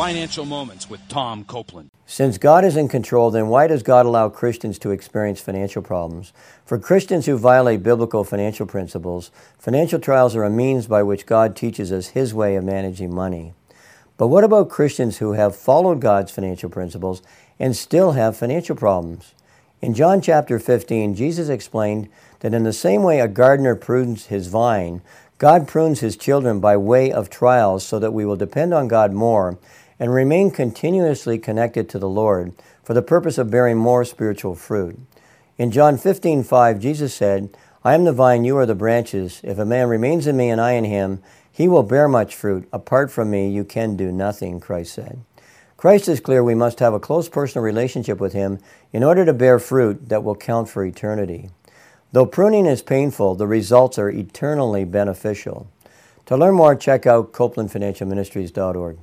Financial Moments with Tom Copeland. Since God is in control, then why does God allow Christians to experience financial problems? For Christians who violate biblical financial principles, financial trials are a means by which God teaches us His way of managing money. But what about Christians who have followed God's financial principles and still have financial problems? In John chapter 15, Jesus explained that in the same way a gardener prunes his vine, God prunes his children by way of trials so that we will depend on God more and remain continuously connected to the Lord for the purpose of bearing more spiritual fruit. In John 15, 5, Jesus said, I am the vine, you are the branches. If a man remains in me and I in him, he will bear much fruit. Apart from me, you can do nothing, Christ said. Christ is clear we must have a close personal relationship with him in order to bear fruit that will count for eternity. Though pruning is painful, the results are eternally beneficial. To learn more, check out CopelandFinancialMinistries.org.